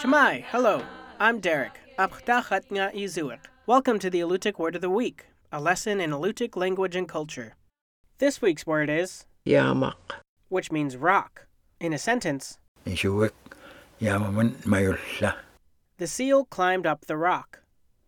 Cama'i, hello. I'm Derek. Apchtachat nga izuik. Welcome to the Alutiiq Word of the Week, a lesson in Alutiiq language and culture. This week's word is, Yamak. which means rock. In a sentence, Isuwek. Yamaman mayulla. the seal climbed up the rock.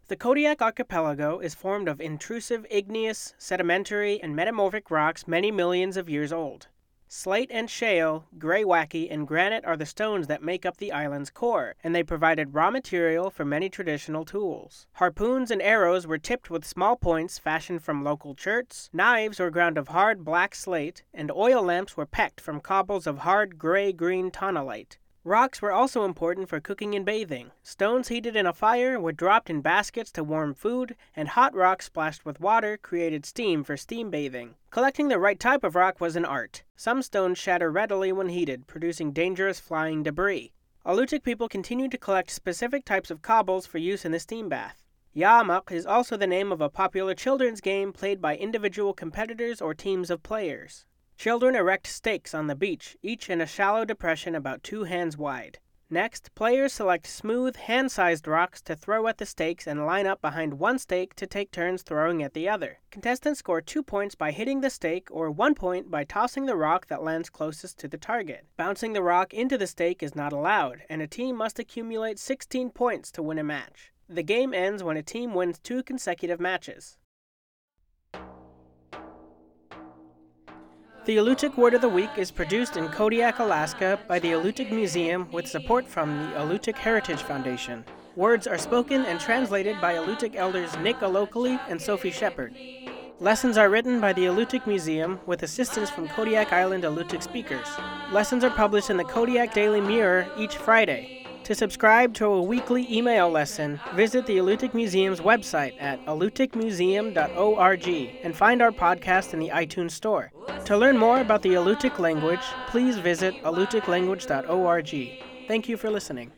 The Kodiak Archipelago is formed of intrusive igneous, sedimentary, and metamorphic rocks many millions of years old. Slate and shale, greywacke, and granite are the stones that make up the island's core, and they provided raw material for many traditional tools. Harpoons and arrows were tipped with small points fashioned from local cherts, knives were ground of hard black slate, and oil lamps were pecked from cobbles of hard gray green tonalite. Rocks were also important for cooking and bathing. Stones heated in a fire were dropped in baskets to warm food, and hot rocks splashed with water created steam for steam bathing. Collecting the right type of rock was an art. Some stones shatter readily when heated, producing dangerous flying debris. Alutiiq people continued to collect specific types of cobbles for use in the steam bath. Yaamak is also the name of a popular children's game played by individual competitors or teams of players. Children erect stakes on the beach, each in a shallow depression about two hands wide. Next, players select smooth, hand sized rocks to throw at the stakes and line up behind one stake to take turns throwing at the other. Contestants score two points by hitting the stake, or one point by tossing the rock that lands closest to the target. Bouncing the rock into the stake is not allowed, and a team must accumulate 16 points to win a match. The game ends when a team wins two consecutive matches. The Alutiiq Word of the Week is produced in Kodiak, Alaska by the Alutiiq Museum with support from the Alutiiq Heritage Foundation. Words are spoken and translated by Alutiiq elders Nick Alokli and Sophie Shepard. Lessons are written by the Alutiiq Museum with assistance from Kodiak Island Alutiiq speakers. Lessons are published in the Kodiak Daily Mirror each Friday. To subscribe to a weekly email lesson, visit the Alutiiq Museum's website at alutiiqmuseum.org and find our podcast in the iTunes Store. To learn more about the Alutiiq language, please visit alutiiqlanguage.org. Thank you for listening.